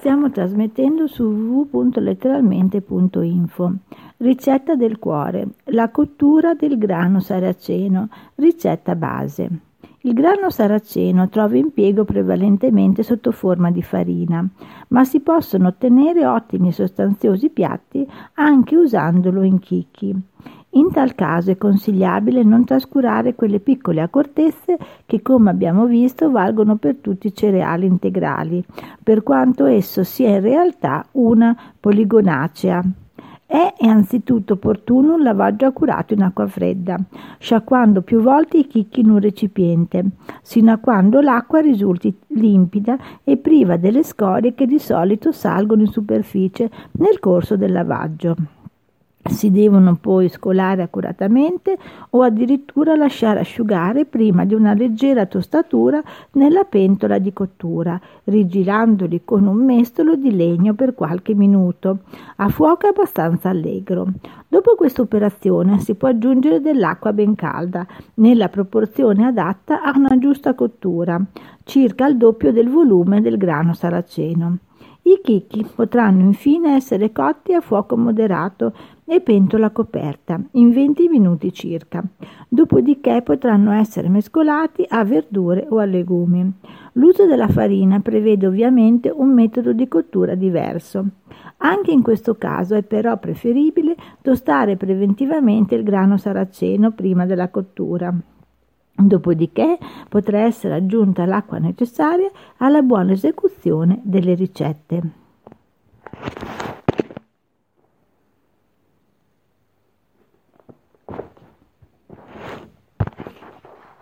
stiamo trasmettendo su www.letteralmente.info. Ricetta del cuore. La cottura del grano saraceno. Ricetta base. Il grano saraceno trova impiego prevalentemente sotto forma di farina, ma si possono ottenere ottimi e sostanziosi piatti anche usandolo in chicchi. In tal caso è consigliabile non trascurare quelle piccole accortezze che, come abbiamo visto, valgono per tutti i cereali integrali, per quanto esso sia in realtà una poligonacea. È anzitutto opportuno un lavaggio accurato in acqua fredda, sciacquando più volte i chicchi in un recipiente, sino a quando l'acqua risulti limpida e priva delle scorie che di solito salgono in superficie nel corso del lavaggio. Si devono poi scolare accuratamente o addirittura lasciare asciugare prima di una leggera tostatura nella pentola di cottura, rigirandoli con un mestolo di legno per qualche minuto, a fuoco abbastanza allegro. Dopo questa operazione si può aggiungere dell'acqua ben calda, nella proporzione adatta a una giusta cottura, circa il doppio del volume del grano saraceno. I chicchi potranno infine essere cotti a fuoco moderato e pentola coperta in 20 minuti circa. Dopodiché potranno essere mescolati a verdure o a legumi. L'uso della farina prevede ovviamente un metodo di cottura diverso. Anche in questo caso è però preferibile tostare preventivamente il grano saraceno prima della cottura. Dopodiché potrà essere aggiunta l'acqua necessaria alla buona esecuzione delle ricette.